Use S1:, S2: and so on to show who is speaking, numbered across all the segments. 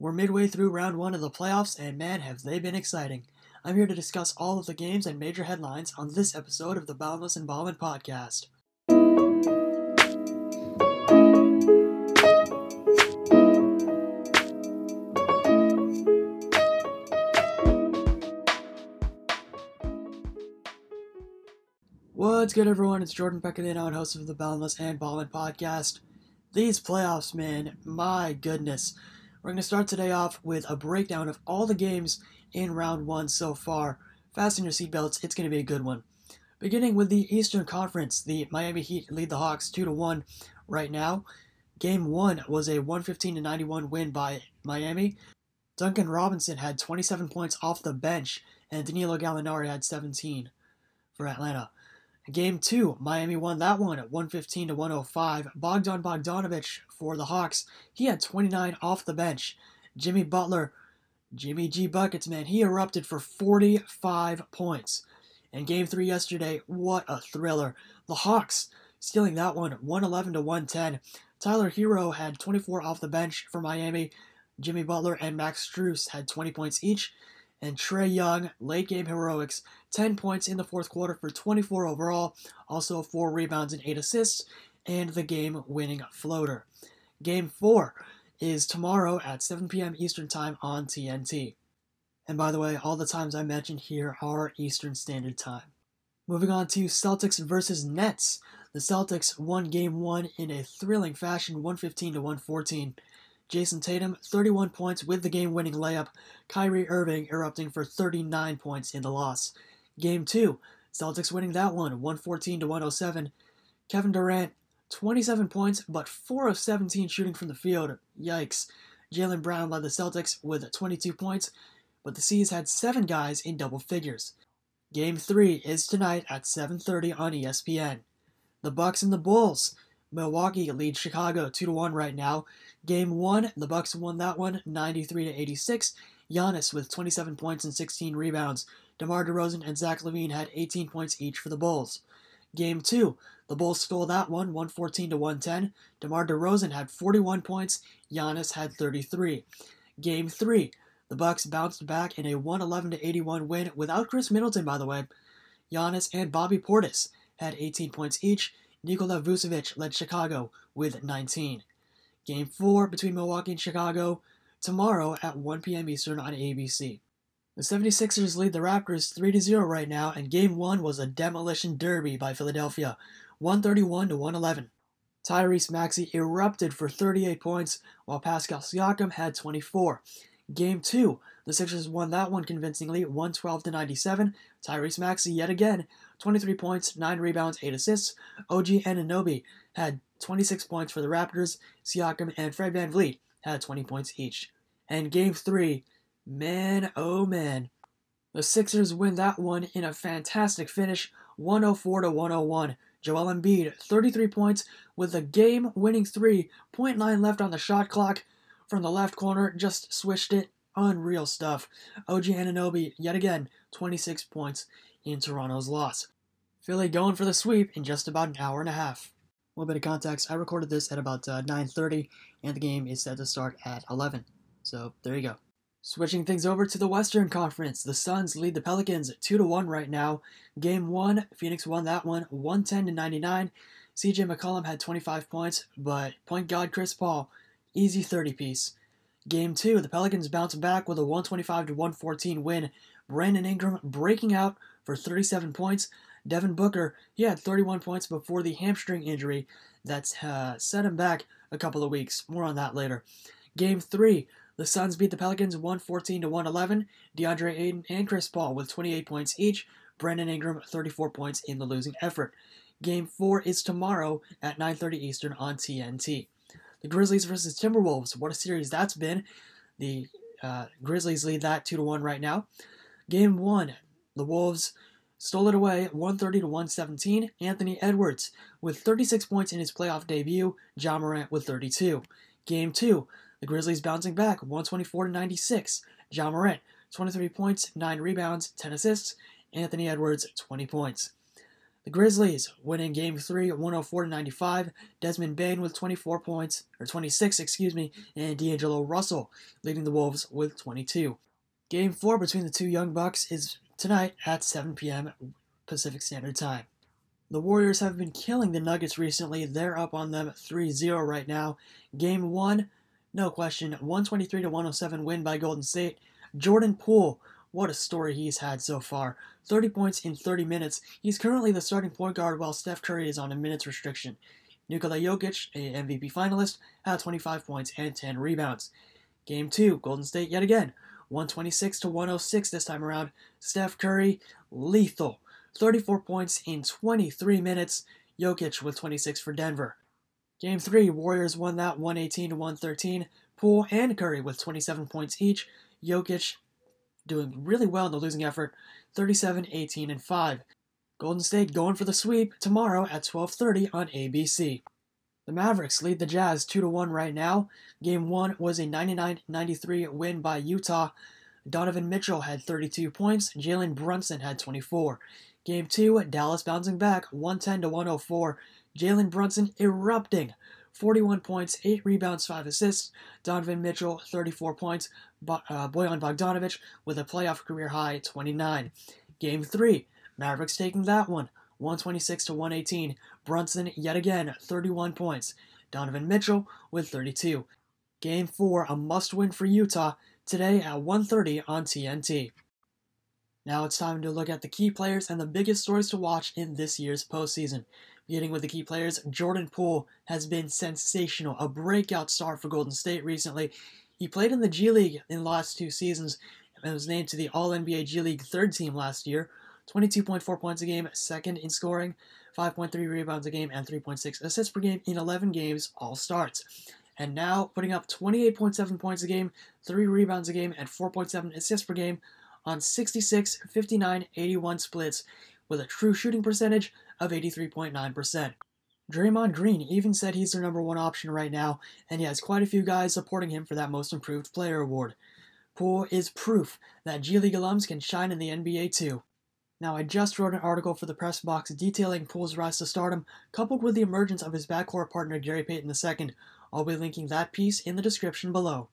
S1: We're midway through round one of the playoffs, and man, have they been exciting. I'm here to discuss all of the games and major headlines on this episode of the Boundless and Ballin Podcast. What's good, everyone? It's Jordan Peccadino, and host of the Boundless and Ballin podcast. These playoffs, man, my goodness. We're going to start today off with a breakdown of all the games in round one so far. Fasten your seatbelts, it's going to be a good one. Beginning with the Eastern Conference, the Miami Heat lead the Hawks 2 to 1 right now. Game 1 was a 115 to 91 win by Miami. Duncan Robinson had 27 points off the bench, and Danilo Gallinari had 17 for Atlanta. Game two, Miami won that one at 115 to 105. Bogdan Bogdanovich for the Hawks. He had 29 off the bench. Jimmy Butler, Jimmy G Buckets, man, he erupted for 45 points. And game three yesterday, what a thriller. The Hawks stealing that one 111 to 110. Tyler Herro had 24 off the bench for Miami. Jimmy Butler and Max Strus had 20 points each and Trae Young, late game heroics, 10 points in the fourth quarter for 24 overall, also 4 rebounds and 8 assists, and the game winning floater. Game 4 is tomorrow at 7 p.m. Eastern Time on TNT. And by the way, all the times I mentioned here are Eastern Standard Time. Moving on to Celtics versus Nets. The Celtics won game 1 in a thrilling fashion 115 to 114. Jayson Tatum, 31 points with the game winning layup. Kyrie Irving erupting for 39 points in the loss. Game 2, Celtics winning that one, 114 to 107. Kevin Durant, 27 points, but 4 of 17 shooting from the field. Yikes. Jaylen Brown led the Celtics with 22 points, but the C's had 7 guys in double figures. Game 3 is tonight at 7:30 on ESPN. The Bucks and the Bulls. Milwaukee leads Chicago 2 to 1 right now. Game 1, the Bucks won that one 93 to 86. Giannis with 27 points and 16 rebounds. DeMar DeRozan and Zach LaVine had 18 points each for the Bulls. Game 2, the Bulls stole that one 114 to 110. DeMar DeRozan had 41 points, Giannis had 33. Game 3, the Bucks bounced back in a 111 to 81 win without Khris Middleton by the way. Giannis and Bobby Portis had 18 points each. Nikola Vucevic led Chicago with 19. Game 4 between Milwaukee and Chicago tomorrow at 1 p.m. Eastern on ABC. The 76ers lead the Raptors 3 0 right now, and Game 1 was a demolition derby by Philadelphia, 131 to 111. Tyrese Maxey erupted for 38 points, while Pascal Siakam had 24. Game 2, the Sixers won that one convincingly, 112 to 97. Tyrese Maxey yet again, 23 points, 9 rebounds, 8 assists. OG Anunoby had 26 points for the Raptors. Siakam and Fred VanVleet had 20 points each. And game 3, man oh man. The Sixers win that one in a fantastic finish, 104 to 101. Joel Embiid, 33 points with a game winning three, 0.9 left on the shot clock from the left corner, just swished it Unreal stuff. OG Anunoby, yet again, 26 points in Toronto's loss. Philly going for the sweep in just about an hour and a half. A little bit of context, I recorded this at about uh, 9.30, and the game is set to start at 11. So, there you go. Switching things over to the Western Conference, the Suns lead the Pelicans 2 to 1 right now. Game 1, Phoenix won that one 110 to 99. CJ McCollum had 25 points, but point guard Chris Paul, easy 30 piece. Game 2, the Pelicans bounced back with a 125 to 114 win. Brandon Ingram breaking out for 37 points. Devin Booker, he had 31 points before the hamstring injury that's uh, set him back a couple of weeks. More on that later. Game 3, the Suns beat the Pelicans 114 to 111. DeAndre Ayton and Chris Paul with 28 points each. Brandon Ingram 34 points in the losing effort. Game 4 is tomorrow at 9:30 Eastern on TNT. The Grizzlies versus Timberwolves. What a series that's been. The uh, Grizzlies lead that 2 to 1 right now. Game 1, the Wolves stole it away 130 to 117. Anthony Edwards with 36 points in his playoff debut. Ja Morant with 32. Game 2, the Grizzlies bouncing back 124 to 96. Ja Morant 23 points, 9 rebounds, 10 assists. Anthony Edwards 20 points. The Grizzlies winning Game 3 104 95. Desmond Bane with 24 points, or 26, excuse me, and D'Angelo Russell leading the Wolves with 22. Game 4 between the two Young Bucks is tonight at 7 p.m. Pacific Standard Time. The Warriors have been killing the Nuggets recently. They're up on them 3 0 right now. Game 1, no question, 123 to 107 win by Golden State. Jordan Poole, what a story he's had so far. 30 points in 30 minutes. He's currently the starting point guard while Steph Curry is on a minutes restriction. Nikola Jokic, a MVP finalist, had 25 points and 10 rebounds. Game 2, Golden State yet again. 126 to 106 this time around. Steph Curry, lethal. 34 points in 23 minutes. Jokic with 26 for Denver. Game 3, Warriors won that 118 to 113. Poole and Curry with 27 points each. Jokic doing really well in the losing effort, 37, 18, and 5. Golden State going for the sweep tomorrow at 12:30 on ABC. The Mavericks lead the Jazz 2 1 right now. Game 1 was a 99 93 win by Utah. Donovan Mitchell had 32 points, Jalen Brunson had 24. Game 2, Dallas bouncing back 110 to 104. Jalen Brunson erupting 41 points, 8 rebounds, 5 assists. Donovan Mitchell, 34 points. Bo- uh, Bojan Bogdanovic with a playoff career high, 29. Game 3, Mavericks taking that one, 126 to 118. Brunson, yet again, 31 points. Donovan Mitchell with 32. Game 4, a must win for Utah, today at 1.30 on TNT. Now it's time to look at the key players and the biggest stories to watch in this year's postseason. Beginning with the key players, Jordan Poole has been sensational, a breakout star for Golden State recently. He played in the G League in the last two seasons and was named to the All NBA G League third team last year. 22.4 points a game, second in scoring, 5.3 rebounds a game, and 3.6 assists per game in 11 games, all starts. And now putting up 28.7 points a game, 3 rebounds a game, and 4.7 assists per game on 66, 59, 81 splits with a true shooting percentage of 83.9%. Draymond Green even said he's their number one option right now, and he has quite a few guys supporting him for that Most Improved Player award. Poole is proof that G League alums can shine in the NBA too. Now, I just wrote an article for the press box detailing Poole's rise to stardom, coupled with the emergence of his backcourt partner Gary Payton II. I'll be linking that piece in the description below.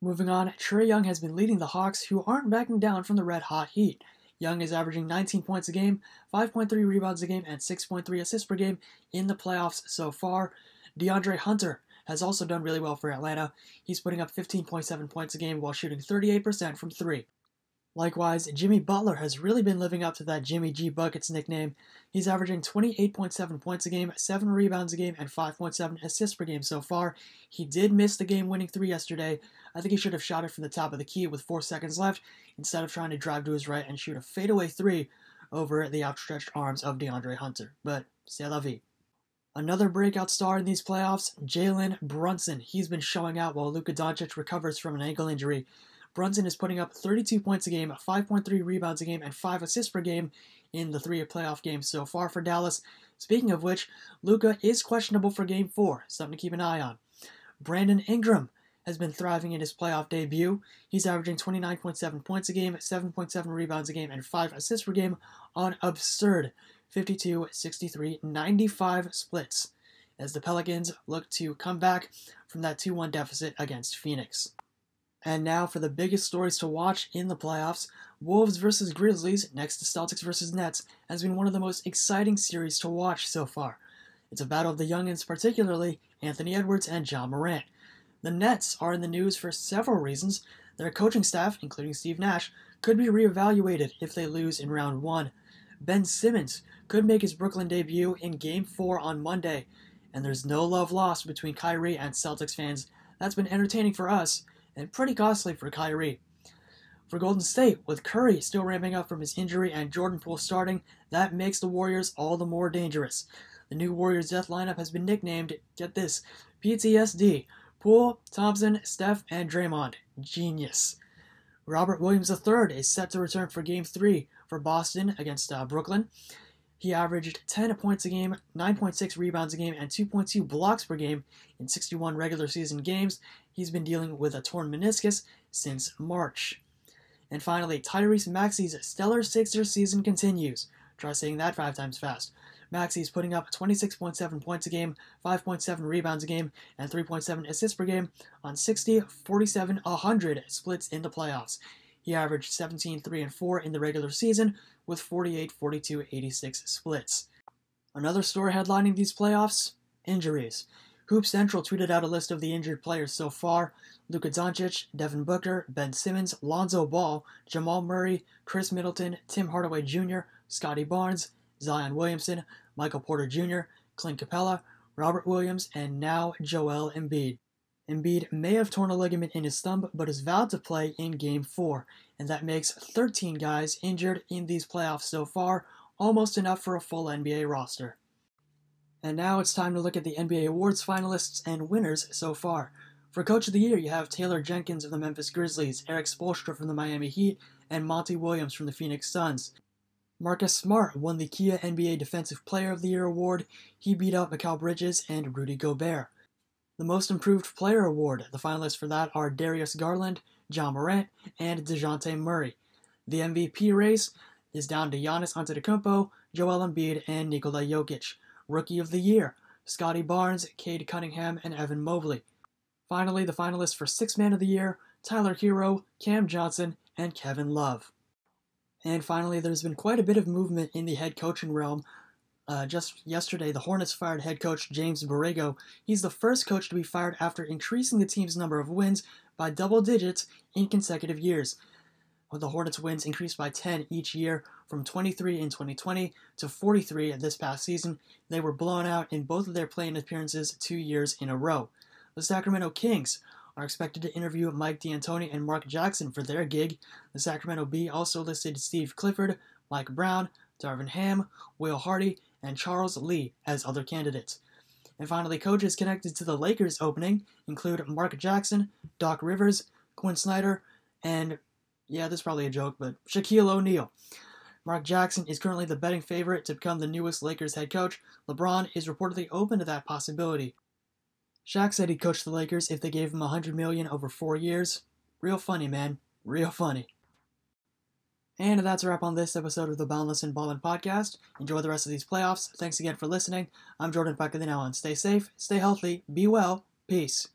S1: Moving on, Trae Young has been leading the Hawks, who aren't backing down from the red hot heat. Young is averaging 19 points a game, 5.3 rebounds a game, and 6.3 assists per game in the playoffs so far. DeAndre Hunter has also done really well for Atlanta. He's putting up 15.7 points a game while shooting 38% from 3. Likewise, Jimmy Butler has really been living up to that Jimmy G Buckets nickname. He's averaging 28.7 points a game, 7 rebounds a game, and 5.7 assists per game so far. He did miss the game winning three yesterday. I think he should have shot it from the top of the key with 4 seconds left instead of trying to drive to his right and shoot a fadeaway three over the outstretched arms of DeAndre Hunter. But c'est la vie. Another breakout star in these playoffs, Jalen Brunson. He's been showing out while Luka Doncic recovers from an ankle injury. Brunson is putting up 32 points a game, 5.3 rebounds a game, and 5 assists per game in the three playoff games so far for Dallas. Speaking of which, Luka is questionable for Game 4, something to keep an eye on. Brandon Ingram has been thriving in his playoff debut. He's averaging 29.7 points a game, 7.7 rebounds a game, and 5 assists per game on absurd 52, 63, 95 splits as the Pelicans look to come back from that 2 1 deficit against Phoenix. And now for the biggest stories to watch in the playoffs Wolves versus Grizzlies, next to Celtics versus Nets, has been one of the most exciting series to watch so far. It's a battle of the youngins, particularly Anthony Edwards and Ja Morant. The Nets are in the news for several reasons. Their coaching staff, including Steve Nash, could be reevaluated if they lose in round one. Ben Simmons could make his Brooklyn debut in Game 4 on Monday, and there's no love lost between Kyrie and Celtics fans. That's been entertaining for us and pretty costly for Kyrie. For Golden State, with Curry still ramping up from his injury and Jordan Poole starting, that makes the Warriors all the more dangerous. The new Warriors death lineup has been nicknamed, get this, PTSD. Poole, Thompson, Steph, and Draymond. Genius. Robert Williams III is set to return for Game 3 for Boston against uh, Brooklyn. He averaged 10 points a game, 9.6 rebounds a game, and 2.2 blocks per game in 61 regular season games. He's been dealing with a torn meniscus since March. And finally, Tyrese Maxey's stellar Sixers season continues. Try saying that five times fast. Maxey is putting up 26.7 points a game, 5.7 rebounds a game, and 3.7 assists per game on 60, 47, 100 splits in the playoffs. He averaged 17, 3, and 4 in the regular season with 48, 42, 86 splits. Another story headlining these playoffs injuries. Hoop Central tweeted out a list of the injured players so far Luka Doncic, Devin Booker, Ben Simmons, Lonzo Ball, Jamal Murray, Khris Middleton, Tim Hardaway Jr., Scottie Barnes, Zion Williamson, Michael Porter Jr., Clint Capela, Robert Williams, and now Joel Embiid. Embiid may have torn a ligament in his thumb, but is vowed to play in Game 4, and that makes 13 guys injured in these playoffs so far, almost enough for a full NBA roster. And now it's time to look at the NBA awards finalists and winners so far. For Coach of the Year, you have Taylor Jenkins of the Memphis Grizzlies, Erik Spoelstra from the Miami Heat, and Monty Williams from the Phoenix Suns. Marcus Smart won the Kia NBA Defensive Player of the Year award. He beat out Mikal Bridges and Rudy Gobert. The Most Improved Player award, the finalists for that are Darius Garland, Ja Morant, and DeJounte Murray. The MVP race is down to Giannis Antetokounmpo, Joel Embiid, and Nikola Jokic. Rookie of the Year, Scottie Barnes, Cade Cunningham, and Evan Mobley. Finally, the finalists for Sixth Man of the Year, Tyler Herro, Cam Johnson, and Kevin Love. And finally, there's been quite a bit of movement in the head coaching realm. Uh, just yesterday, the Hornets fired head coach James Borrego. He's the first coach to be fired after increasing the team's number of wins by double digits in consecutive years. The Hornets' wins increased by 10 each year from 23 in 2020 to 43 this past season. They were blown out in both of their play-in appearances two years in a row. The Sacramento Kings are expected to interview Mike D'Antoni and Mark Jackson for their gig. The Sacramento Bee also listed Steve Clifford, Mike Brown, Darvin Ham, Will Hardy, and Charles Lee as other candidates. And finally, coaches connected to the Lakers opening include Mark Jackson, Doc Rivers, Quin Snyder, and yeah, this is probably a joke, but Shaquille O'Neal. Mark Jackson is currently the betting favorite to become the newest Lakers head coach. LeBron is reportedly open to that possibility. Shaq said he'd coach the Lakers if they gave him 100 million over 4 years. Real funny, man. Real funny. And that's a wrap on this episode of the Boundless and Ballin podcast. Enjoy the rest of these playoffs. Thanks again for listening. I'm Jordan Pacadino, and stay safe, stay healthy, be well, peace.